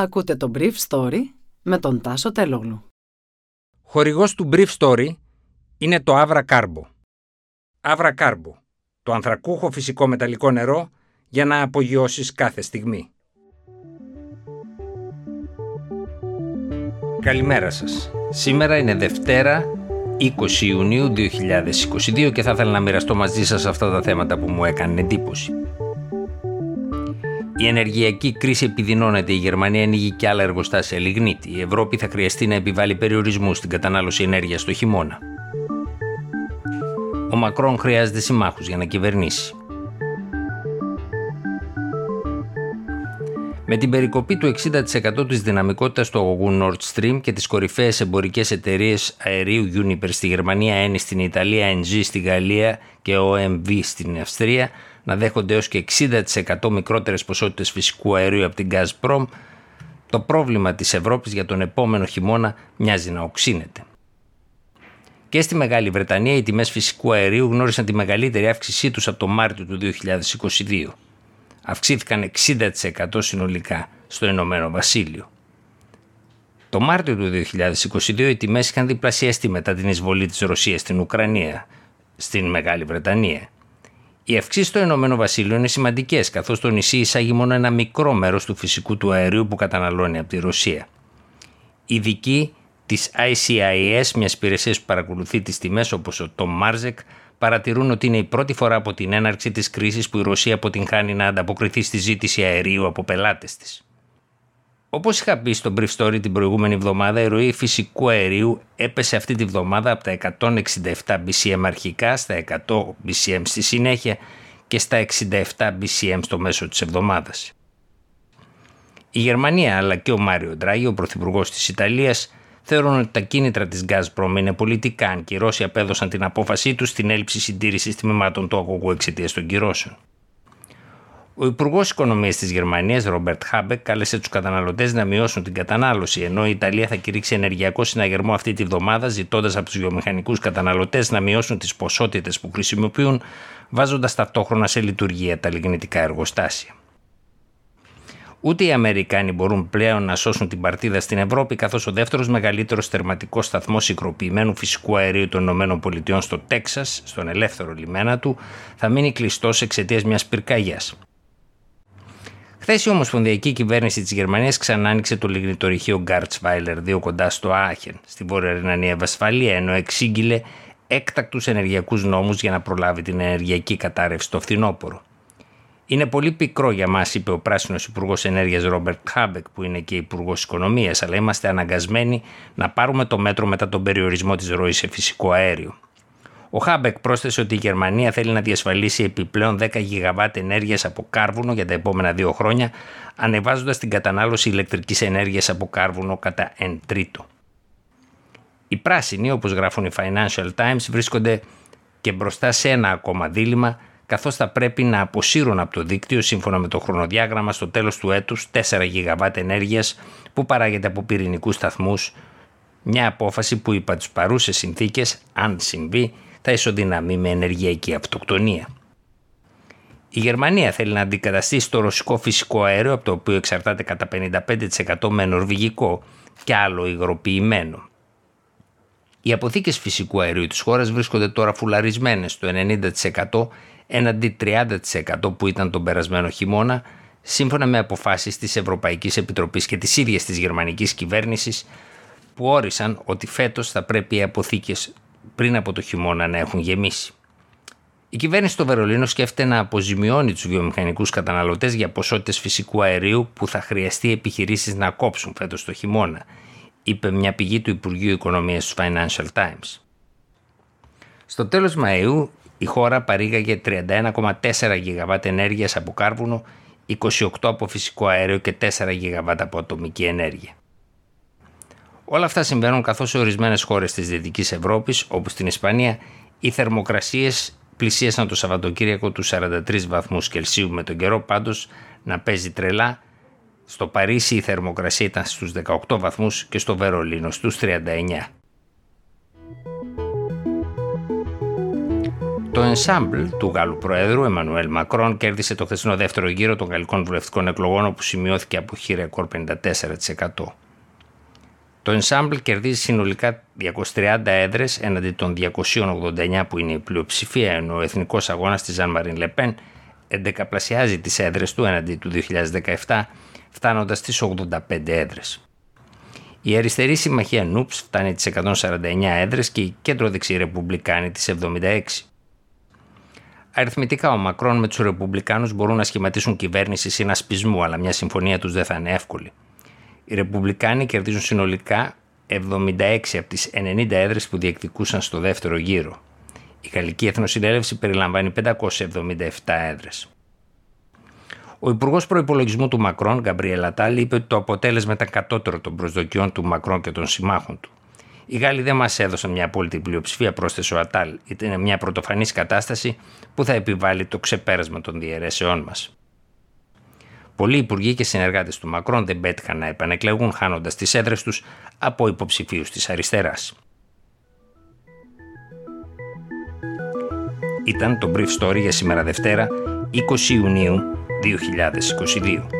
Ακούτε το Brief Story με τον Τάσο Τελόγλου. Χορηγός του Brief Story είναι το Avra Carbo. Avra Carbo, το ανθρακούχο φυσικό μεταλλικό νερό για να απογειώσεις κάθε στιγμή. Καλημέρα σας. Σήμερα είναι Δευτέρα 20 Ιουνίου 2022 και θα ήθελα να μοιραστώ μαζί σας αυτά τα θέματα που μου έκανε εντύπωση. Η ενεργειακή κρίση επιδεινώνεται. Η Γερμανία ανοίγει και άλλα εργοστάσια λιγνίτη. Η Ευρώπη θα χρειαστεί να επιβάλλει περιορισμούς στην κατανάλωση ενέργειας το χειμώνα. Ο Μακρόν χρειάζεται συμμάχους για να κυβερνήσει. Με την περικοπή του 60% της δυναμικότητας του αγωγού Nord Stream και τις κορυφαίες εμπορικές εταιρείες αερίου Uniper στη Γερμανία, Eni στην Ιταλία, NG στη Γαλλία και OMV στην Αυστρία, να δέχονται έως και 60% μικρότερες ποσότητες φυσικού αερίου από την Gazprom, το πρόβλημα της Ευρώπης για τον επόμενο χειμώνα μοιάζει να οξύνεται. Και στη Μεγάλη Βρετανία οι τιμές φυσικού αερίου γνώρισαν τη μεγαλύτερη αύξησή τους από το Μάρτιο του 2022. Αυξήθηκαν 60% συνολικά στο Ηνωμένο Βασίλειο. Το Μάρτιο του 2022 οι τιμές είχαν διπλασιαστεί μετά την εισβολή της Ρωσίας στην Ουκρανία, στην Μεγάλη Βρετανία. Οι αυξήσεις στο Ηνωμένο Βασίλειο είναι σημαντικές, καθώς το νησί εισάγει μόνο ένα μικρό μέρος του φυσικού του αερίου που καταναλώνει από τη Ρωσία. Ειδικοί της ICIS, μιας υπηρεσίας που παρακολουθεί τις τιμές όπως ο Tom Marzek, παρατηρούν ότι είναι η πρώτη φορά από την έναρξη της κρίσης που η Ρωσία αποτυγχάνει να ανταποκριθεί στη ζήτηση αερίου από πελάτες της. Όπως είχα πει στο Brief Story την προηγούμενη εβδομάδα, η ροή φυσικού αερίου έπεσε αυτή τη βδομάδα από τα 167 BCM αρχικά στα 100 BCM στη συνέχεια και στα 67 BCM στο μέσο της εβδομάδας. Η Γερμανία αλλά και ο Μάριο Ντράγη, ο πρωθυπουργός της Ιταλίας, θεωρούν ότι τα κίνητρα της Gazprom είναι πολιτικά, αν και οι Ρώσοι απέδωσαν την απόφασή τους στην έλλειψη συντήρησης τμήματων του αγωγού εξαιτίας των κυρώσεων. Ο Υπουργός Οικονομίας της Γερμανίας, Ρόμπερτ Χάμπεκ, κάλεσε τους καταναλωτές να μειώσουν την κατανάλωση, ενώ η Ιταλία θα κηρύξει ενεργειακό συναγερμό αυτή τη βδομάδα, ζητώντας από τους βιομηχανικούς καταναλωτές να μειώσουν τις ποσότητες που χρησιμοποιούν, βάζοντας ταυτόχρονα σε λειτουργία τα λιγνητικά εργοστάσια. Ούτε οι Αμερικάνοι μπορούν πλέον να σώσουν την παρτίδα στην Ευρώπη, καθώς ο δεύτερος μεγαλύτερος θερματικός σταθμός υγροποιημένου φυσικού αερίου των ΗΠΑ στο Τέξας, στον ελεύθερο λιμένα του, θα μείνει κλειστός εξαιτίας μιας πυρκαγιάς. Χθες η Ομοσπονδιακή Κυβέρνηση της Γερμανίας ξανά άνοιξε το λιγνητορυχείο Γκάρτσβάιλερ 2 κοντά στο Άχεν, στη Βόρεια Ρινανία Βασφαλία, ενώ εξήγηλε έκτακτους ενεργειακούς νόμους για να προλάβει την ενεργειακή κατάρρευση στο φθινόπωρο. Είναι πολύ πικρό για μας, είπε ο πράσινος Υπουργός Ενέργειας Ρόμπερτ Χάμπεκ, που είναι και Υπουργός Οικονομίας, αλλά είμαστε αναγκασμένοι να πάρουμε το μέτρο μετά τον περιορισμό της ροής σε φυσικό αέριο. Ο Χάμπεκ πρόσθεσε ότι η Γερμανία θέλει να διασφαλίσει επιπλέον 10 γιγαβάτ ενέργειας από κάρβουνο για τα επόμενα δύο χρόνια, ανεβάζοντας την κατανάλωση ηλεκτρικής ενέργειας από κάρβουνο κατά 1 τρίτο. Οι πράσινοι, όπως γράφουν οι Financial Times, βρίσκονται και μπροστά σε ένα ακόμα δίλημα, καθώς θα πρέπει να αποσύρουν από το δίκτυο σύμφωνα με το χρονοδιάγραμμα στο τέλος του έτους 4 γιγαβάτ ενέργειας που παράγεται από πυρηνικούς σταθμούς, μια απόφαση που υπά τους παρούσες συνθήκες, αν συμβεί, θα ισοδυναμεί με ενεργειακή αυτοκτονία. Η Γερμανία θέλει να αντικαταστήσει το ρωσικό φυσικό αέριο από το οποίο εξαρτάται κατά 55% με νορβηγικό και άλλο υγροποιημένο. Οι αποθήκες φυσικού αερίου της χώρας βρίσκονται τώρα φουλαρισμένες στο 90% έναντι 30% που ήταν τον περασμένο χειμώνα σύμφωνα με αποφάσεις της Ευρωπαϊκής Επιτροπής και της ίδιας της γερμανικής κυβέρνησης που όρισαν ότι φέτος θα πρέπει οι αποθήκες πριν από το χειμώνα να έχουν γεμίσει. Η κυβέρνηση του Βερολίνου σκέφτεται να αποζημιώνει τους βιομηχανικούς καταναλωτές για ποσότητες φυσικού αερίου που θα χρειαστεί οι επιχειρήσεις να κόψουν φέτος το χειμώνα, είπε μια πηγή του Υπουργείου Οικονομίας του Financial Times. Στο τέλος Μαΐου, η χώρα παρήγαγε 31,4 γιγαβάτ ενέργειας από κάρβουνο, 28 από φυσικό αέριο και 4 γιγαβάτ από ατομική ενέργεια. Όλα αυτά συμβαίνουν καθώς σε ορισμένες χώρες της Δυτικής Ευρώπης, όπω στην Ισπανία, οι θερμοκρασίες πλησίασαν το Σαββατοκύριακο του 43 βαθμούς Κελσίου με τον καιρό πάντως να παίζει τρελά. Στο Παρίσι η θερμοκρασία ήταν στους 18 βαθμούς και στο Βερολίνο στους 39. Το ensemble του Γάλλου Προέδρου Εμμανουέλ Μακρόν κέρδισε το χθεσινό δεύτερο γύρο των γαλλικών βουλευτικών εκλογών όπου σημειώθηκε αποχή ρεκόρ 54%. Το ensemble κερδίζει συνολικά 230 έδρες έναντι των 289 που είναι η πλειοψηφία, ενώ ο εθνικός αγώνας της Ζαν Μαρίν Λεπέν εντεκαπλασιάζει τις έδρες του έναντι του 2017, φτάνοντας στι 85 έδρες. Η αριστερή συμμαχία Νούπς φτάνει τις 149 έδρες και η κέντρο-δεξιή Ρεπουμπλικάνη τις 76. Αριθμητικά, ο Μακρόν με τους Ρεπουμπλικάνους μπορούν να σχηματίσουν κυβέρνηση συνασπισμού, αλλά μια συμφωνία τους δεν θα είναι εύκολη. Οι Ρεπουμπλικάνοι κερδίζουν συνολικά 76 από τις 90 έδρες που διεκδικούσαν στο δεύτερο γύρο. Η Γαλλική Εθνοσυνέλευση περιλαμβάνει 577 έδρες. Ο Υπουργός Προπολογισμού του Μακρόν, Γκαμπριέλ Ατάλ, είπε ότι το αποτέλεσμα ήταν κατώτερο των προσδοκιών του Μακρόν και των συμμάχων του. Οι Γάλλοι δεν μας έδωσαν μια απόλυτη πλειοψηφία, πρόσθεσε ο Ατάλ. Ήταν μια πρωτοφανής κατάσταση που θα επιβάλλει το ξεπέρασμα των διαιρέσεών μας. Πολλοί υπουργοί και συνεργάτες του Μακρόν δεν πέτυχαν να επανεκλεγούν, χάνοντας τις έδρες τους από υποψηφίους της αριστεράς. Ήταν το Brief Story για σήμερα Δευτέρα, 20 Ιουνίου 2022.